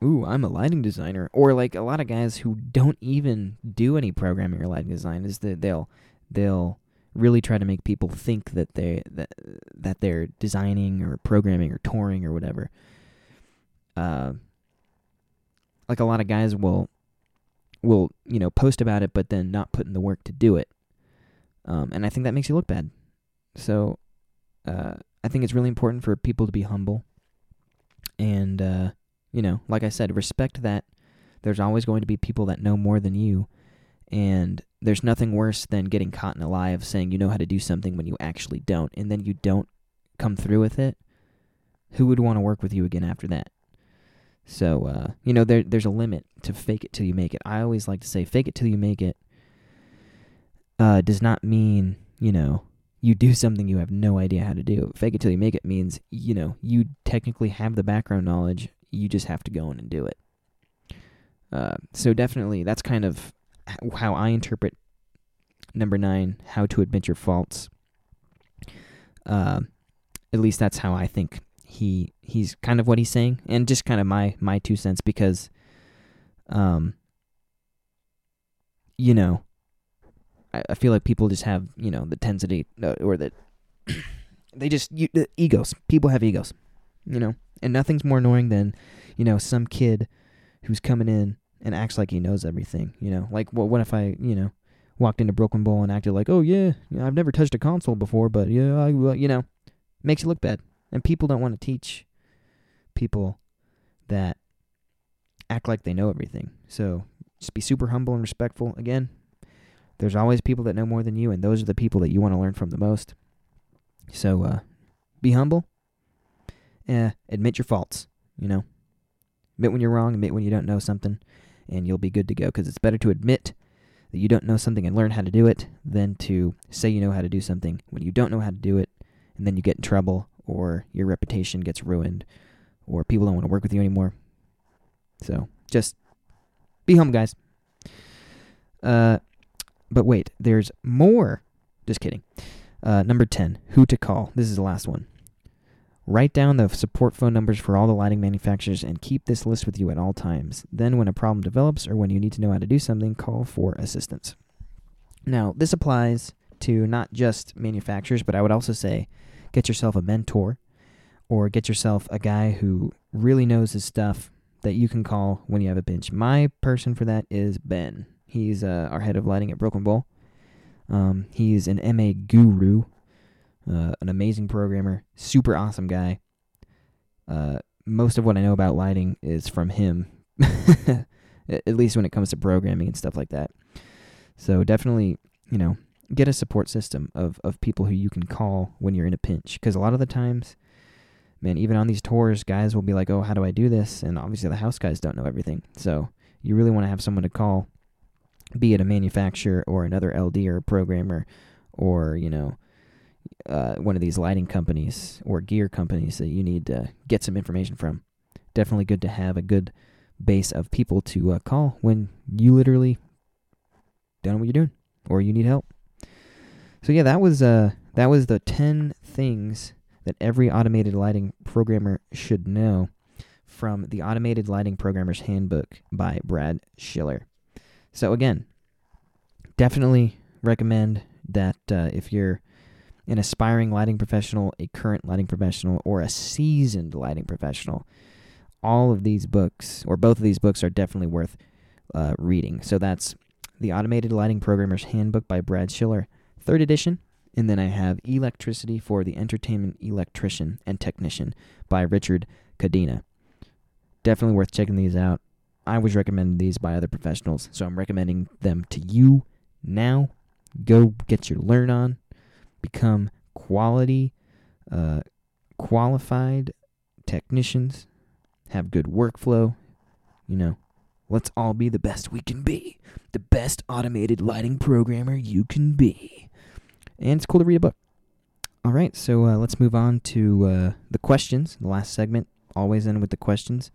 ooh, I'm a lighting designer. Or like a lot of guys who don't even do any programming or lighting design is that they'll they'll really try to make people think that they that that they're designing or programming or touring or whatever. Uh, like a lot of guys will will you know post about it, but then not put in the work to do it. Um, and I think that makes you look bad. So uh, I think it's really important for people to be humble and uh, you know, like I said, respect that there's always going to be people that know more than you. And there's nothing worse than getting caught in a lie of saying you know how to do something when you actually don't, and then you don't come through with it. Who would want to work with you again after that? So, uh, you know, there there's a limit to fake it till you make it. I always like to say fake it till you make it uh, does not mean, you know, you do something you have no idea how to do. Fake it till you make it means, you know, you technically have the background knowledge you just have to go in and do it. Uh, so definitely, that's kind of how I interpret number nine: how to admit your faults. Uh, at least that's how I think he he's kind of what he's saying, and just kind of my my two cents because, um, you know, I, I feel like people just have you know the tendency uh, or that they just you, the egos. People have egos, you know. And nothing's more annoying than, you know, some kid who's coming in and acts like he knows everything. You know, like what? What if I, you know, walked into Brooklyn Bowl and acted like, oh yeah, I've never touched a console before, but yeah, I, well, you know, makes you look bad. And people don't want to teach people that act like they know everything. So just be super humble and respectful. Again, there's always people that know more than you, and those are the people that you want to learn from the most. So uh, be humble, eh, admit your faults, you know. Admit when you're wrong, admit when you don't know something, and you'll be good to go. Because it's better to admit that you don't know something and learn how to do it than to say you know how to do something when you don't know how to do it, and then you get in trouble, or your reputation gets ruined, or people don't want to work with you anymore. So just Be home, guys. Uh, but wait, there's more. Just kidding. Uh, number 10, who to call. This is the last one. Write down the support phone numbers for all the lighting manufacturers and keep this list with you at all times. Then, when a problem develops or when you need to know how to do something, call for assistance. Now, this applies to not just manufacturers, but I would also say get yourself a mentor or get yourself a guy who really knows his stuff that you can call when you have a pinch. My person for that is Ben. He's uh, our head of lighting at Brooklyn Bowl. Um, he's an MA guru uh, an amazing programmer, super awesome guy. Uh, most of what I know about lighting is from him, at least when it comes to programming and stuff like that. So definitely, you know, get a support system of, of people who you can call when you're in a pinch. Because a lot of the times, man, even on these tours, guys will be like, oh, how do I do this? And obviously, the house guys don't know everything. So you really want to have someone to call, be it a manufacturer or another LD or a programmer or, you know, uh, one of these lighting companies or gear companies that you need to get some information from. Definitely good to have a good base of people to uh, call when you literally don't know what you're doing or you need help. So yeah, that was uh that was the 10 things that every automated lighting programmer should know from the Automated Lighting Programmer's Handbook by Brad Schiller. So again, definitely recommend that uh, if you're an aspiring lighting professional, a current lighting professional, or a seasoned lighting professional. All of these books, or both of these books, are definitely worth uh, reading. So that's The Automated Lighting Programmer's Handbook by Brad Schiller, third edition. And then I have Electricity for the Entertainment Electrician and Technician by Richard Cadena. Definitely worth checking these out. I was recommended these by other professionals, so I'm recommending them to you now. Go get your learn on become quality, uh, qualified technicians, have good workflow. You know, let's all be the best we can be. The best automated lighting programmer you can be. And it's cool to read a book. All right, so uh, let's move on to uh, the questions. The last segment, always end with the questions.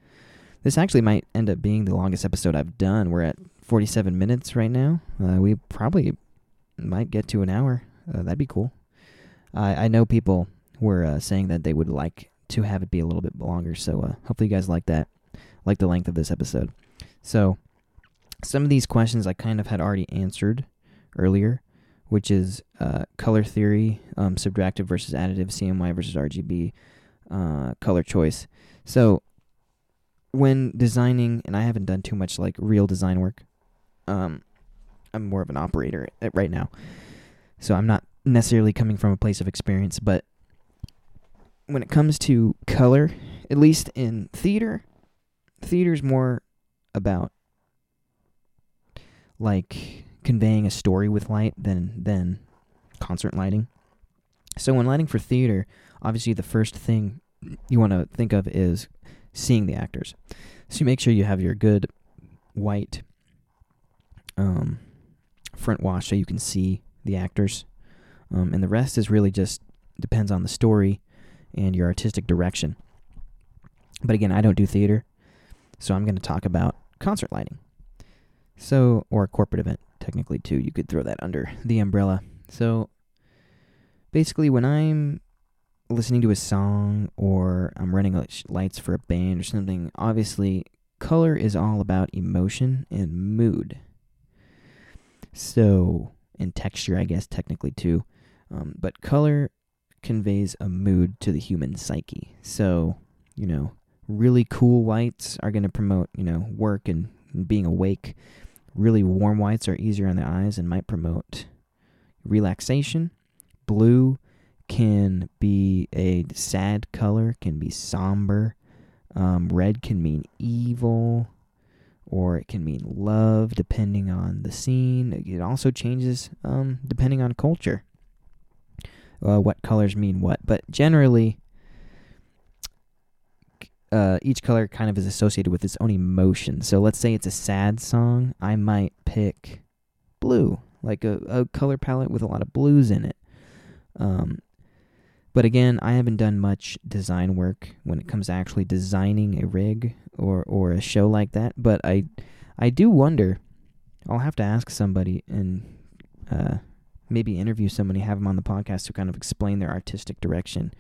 This actually might end up being the longest episode I've done. We're at 47 minutes right now. Uh, we probably might get to an hour. Uh, that'd be cool. I I know people were uh, saying that they would like to have it be a little bit longer, so uh, hopefully you guys like that, like the length of this episode. So some of these questions I kind of had already answered earlier, which is uh, color theory, um, subtractive versus additive, CMY versus RGB, uh, color choice. So when designing, and I haven't done too much like real design work, um, I'm more of an operator right now, so I'm not necessarily coming from a place of experience, but when it comes to color, at least in theater, theater's more about like conveying a story with light than than concert lighting. So when lighting for theater, obviously the first thing you want to think of is seeing the actors. So you make sure you have your good white um, front wash so you can see the actors um, and the rest is really just depends on the story and your artistic direction. But again, I don't do theater, so I'm going to talk about concert lighting. So, or a corporate event, technically, too. You could throw that under the umbrella. So, basically, when I'm listening to a song or I'm running lights for a band or something, obviously, color is all about emotion and mood. So, and texture, I guess, technically, too. Um, but color conveys a mood to the human psyche. So, you know, really cool whites are going to promote, you know, work and, being awake. Really warm whites are easier on the eyes and might promote relaxation. Blue can be a sad color, can be somber. Um, red can mean evil, or it can mean love, depending on the scene. It also changes um, depending on culture uh, what colors mean what. But generally, uh, each color kind of is associated with its own emotion. So let's say it's a sad song, I might pick blue, like a, a color palette with a lot of blues in it. Um, but again, I haven't done much design work when it comes to actually designing a rig or, or a show like that. But I I do wonder. I'll have to ask somebody and uh, maybe interview somebody, have them on the podcast to kind of explain their artistic direction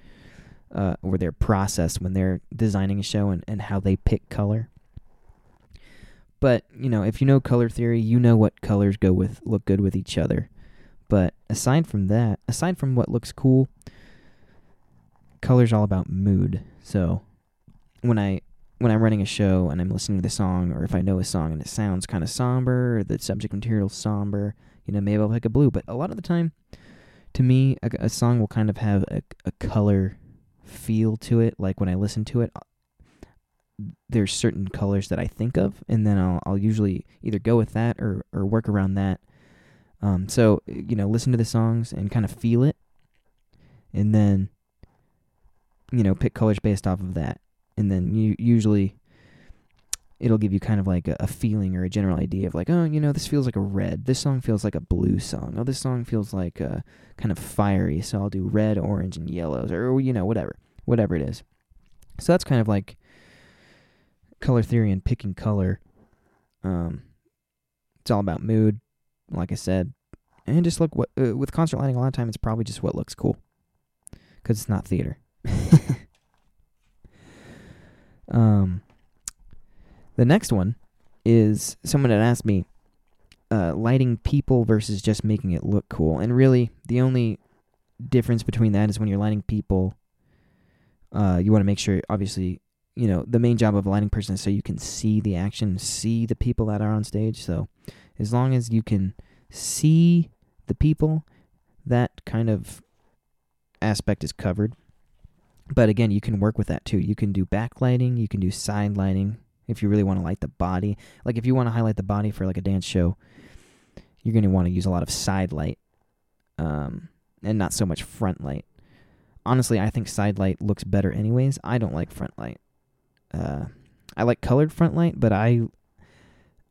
uh, or their process when they're designing a show and, and how they pick color. But you know, if you know color theory, you know what colors go with look good with each other. But aside from that, aside from what looks cool, color's all about mood. So when I when I'm running a show and I'm listening to the song, or if I know a song and it sounds kind of somber, the subject material's somber, you know, maybe I'll pick a blue. But a lot of the time, to me, a, a song will kind of have a, a color feel to it. Like when I listen to it, there's certain colors that I think of, and then I'll I'll usually either go with that or or work around that. Um, so you know, listen to the songs and kind of feel it, and then you know pick colors based off of that, and then you usually it'll give you kind of like a, a, feeling or a general idea of like, oh, you know, this feels like a red. This song feels like a blue song. Oh, this song feels like a kind of fiery. So I'll do red, orange, and yellows, or you know, whatever, whatever it is. So that's kind of like color theory and picking color. Um, it's all about mood, like I said, and just look what uh, with concert lighting. A lot of time, it's probably just what looks cool, because it's not theater. um, the next one is someone had asked me, uh, lighting people versus just making it look cool, and really the only difference between that is when you're lighting people. Uh, you want to make sure, obviously, you know, the main job of a lighting person is so you can see the action, see the people that are on stage. So as long as you can see the people, that kind of aspect is covered. But again, you can work with that too. You can do backlighting, you can do side lighting if you really want to light the body. Like if you want to highlight the body for like a dance show, you're going to want to use a lot of side light um, and not so much front light. Honestly, I think side light looks better anyways. I don't like front light uh, I like colored front light, but I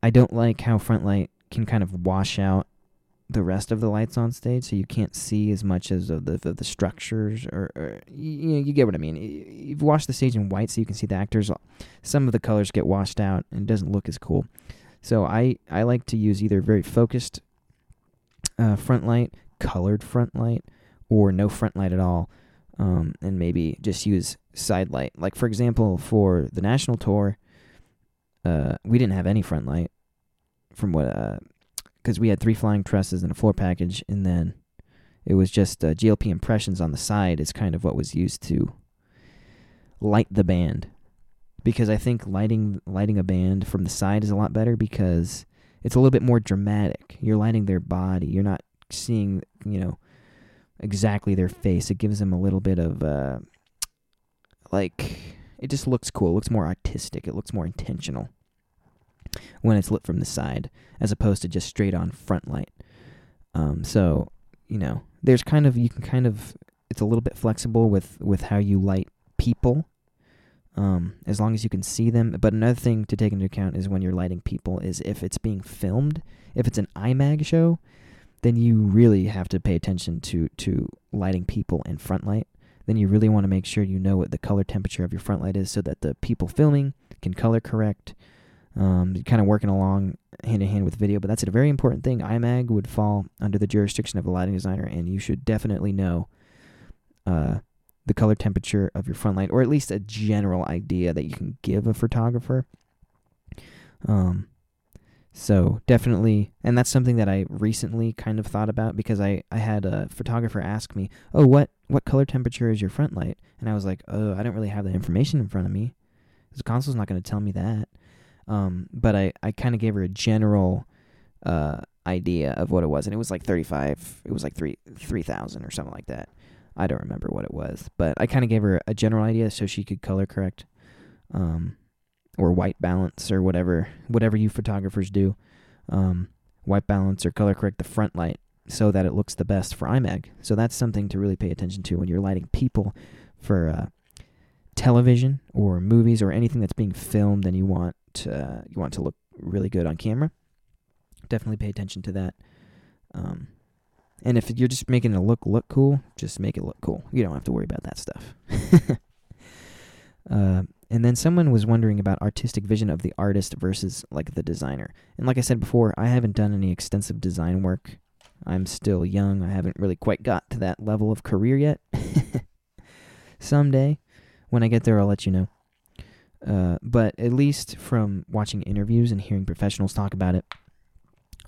I don't like how front light can kind of wash out the rest of the lights on stage, so you can't see as much as of the of the structures, or, or you, know, you get what I mean. You've washed the stage in white, so you can see the actors. Some of the colors get washed out, and it doesn't look as cool. So I I like to use either very focused uh, front light, colored front light, or no front light at all, um, and maybe just use side light. Like for example, for the national tour, uh, we didn't have any front light from what because we had three flying trusses and a floor package, and then it was just uh, GLP impressions on the side is kind of what was used to light the band. Because I think lighting lighting a band from the side is a lot better because it's a little bit more dramatic. You're lighting their body. You're not seeing, you know, exactly their face. It gives them a little bit of uh, like it just looks cool. It looks more artistic. It looks more intentional when it's lit from the side as opposed to just straight on front light. Um, so you know, there's kind of you can kind of it's a little bit flexible with with how you light people. Um, as long as you can see them. But another thing to take into account is when you're lighting people is if it's being filmed. If it's an IMAG show, then you really have to pay attention to to lighting people in front light. Then you really want to make sure you know what the color temperature of your front light is, so that the people filming can color correct. Um, kind of working along hand in hand with video, but that's a very important thing. IMAG would fall under the jurisdiction of a lighting designer, and you should definitely know uh, the color temperature of your front light, or at least a general idea that you can give a photographer. Um, so definitely, and that's something that I recently kind of thought about because I, I had a photographer ask me, "Oh, what what color temperature is your front light?" And I was like, "Oh, I don't really have that information in front of me. The console's not going to tell me that." Um, but I I kind of gave her a general uh idea of what it was, and it was like thirty five. It was like three three thousand or something like that. I don't remember what it was, but I kind of gave her a general idea so she could color correct. Um, or white balance or whatever whatever you photographers do. Um, white balance or color correct the front light so that it looks the best for IMAG. So that's something to really pay attention to when you're lighting people for uh, television or movies or anything that's being filmed and you want to, uh, you want to look really good on camera. Definitely pay attention to that. Um, and if you're just making it look look cool, just make it look cool. You don't have to worry about that stuff. uh, and then someone was wondering about artistic vision of the artist versus like the designer. And like I said before, I haven't done any extensive design work. I'm still young. I haven't really quite got to that level of career yet. Someday, when I get there, I'll let you know. Uh, but at least from watching interviews and hearing professionals talk about it,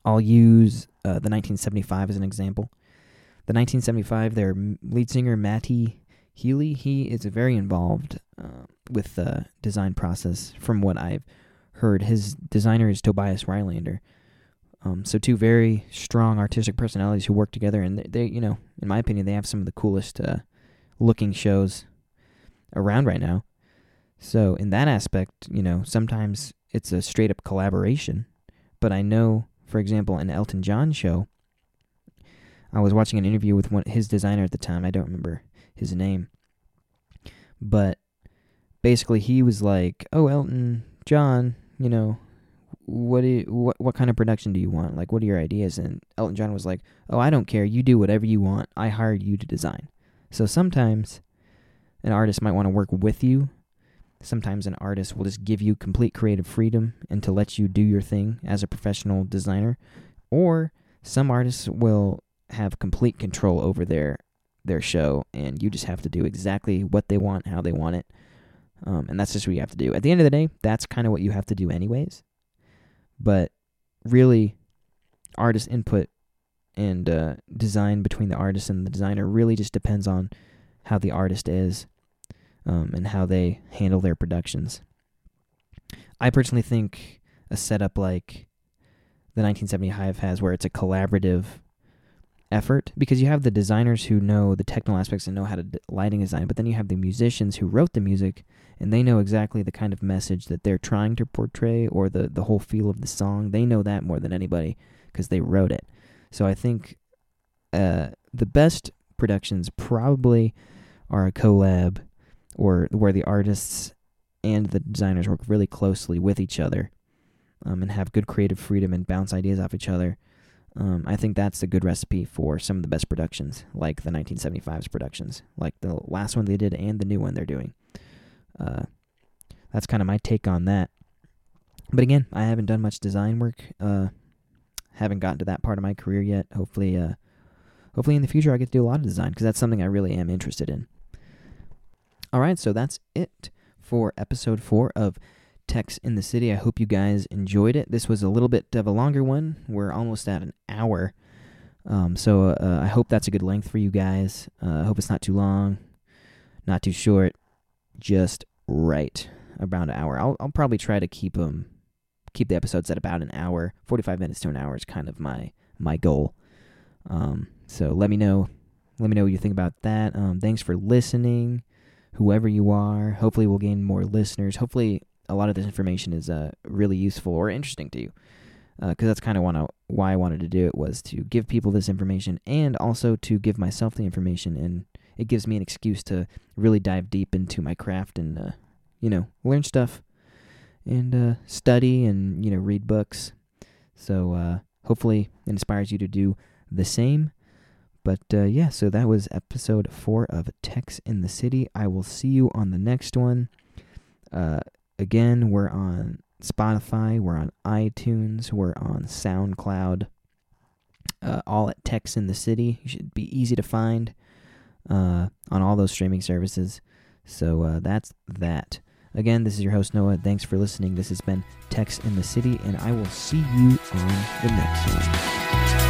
I'll use uh, the 1975 as an example. The 1975, their lead singer Matty Healy, he is very involved uh, with the design process. From what I've heard, his designer is Tobias Rylander. Um, so two very strong artistic personalities who work together, and they, they, you know, in my opinion, they have some of the coolest uh, looking shows around right now. So in that aspect, you know, sometimes it's a straight up collaboration. But I know, for example, an Elton John show, I was watching an interview with one his designer at the time. I don't remember his name, but basically he was like, "Oh, Elton John, you know, what do you, what what kind of production do you want? Like, what are your ideas?" And Elton John was like, "Oh, I don't care. You do whatever you want. I hired you to design." So sometimes an artist might want to work with you. Sometimes an artist will just give you complete creative freedom and to let you do your thing as a professional designer. Or some artists will have complete control over their their show and you just have to do exactly what they want, how they want it. Um, and that's just what you have to do. At the end of the day, that's kind of what you have to do anyways. But really, artist input and uh, design between the artist and the designer really just depends on how the artist is um, and how they handle their productions. I personally think a setup like the 1975 has, where it's a collaborative effort, because you have the designers who know the technical aspects and know how to d- lighting design, but then you have the musicians who wrote the music and they know exactly the kind of message that they're trying to portray or the, the whole feel of the song. They know that more than anybody because they wrote it. So I think uh, the best productions probably are a collab or where the artists and the designers work really closely with each other um, and have good creative freedom and bounce ideas off each other. Um, I think that's a good recipe for some of the best productions, like the 1975's productions, like the last one they did and the new one they're doing. Uh, that's kind of my take on that. But again, I haven't done much design work. Uh, haven't gotten to that part of my career yet. Hopefully, uh, hopefully in the future I get to do a lot of design because that's something I really am interested in. All right, so that's it for episode four of Techs in the City. I hope you guys enjoyed it. This was a little bit of a longer one. We're almost at an hour. Um, so uh, I hope that's a good length for you guys. Uh, I hope it's not too long, not too short, just right around an hour. I'll, I'll probably try to keep them keep the episodes at about an hour. 45 minutes to an hour is kind of my my goal. Um, so let me know let me know what you think about that. Um, thanks for listening, whoever you are. Hopefully we'll gain more listeners. Hopefully a lot of this information is uh, really useful or interesting to you. Because uh, that's kind of why I wanted to do it was to give people this information and also to give myself the information, and it gives me an excuse to really dive deep into my craft and uh, you know learn stuff and uh, study and you know read books. So uh, hopefully it inspires you to do the same. But uh, yeah, so that was episode four of Techs in the City. I will see you on the next one. Uh, again, we're on Spotify, we're on iTunes, we're on SoundCloud. Uh, all at Techs in the City. You should be easy to find uh, on all those streaming services. So uh, that's that. Again, this is your host, Noah. Thanks for listening. This has been Techs in the City, and I will see you on the next one.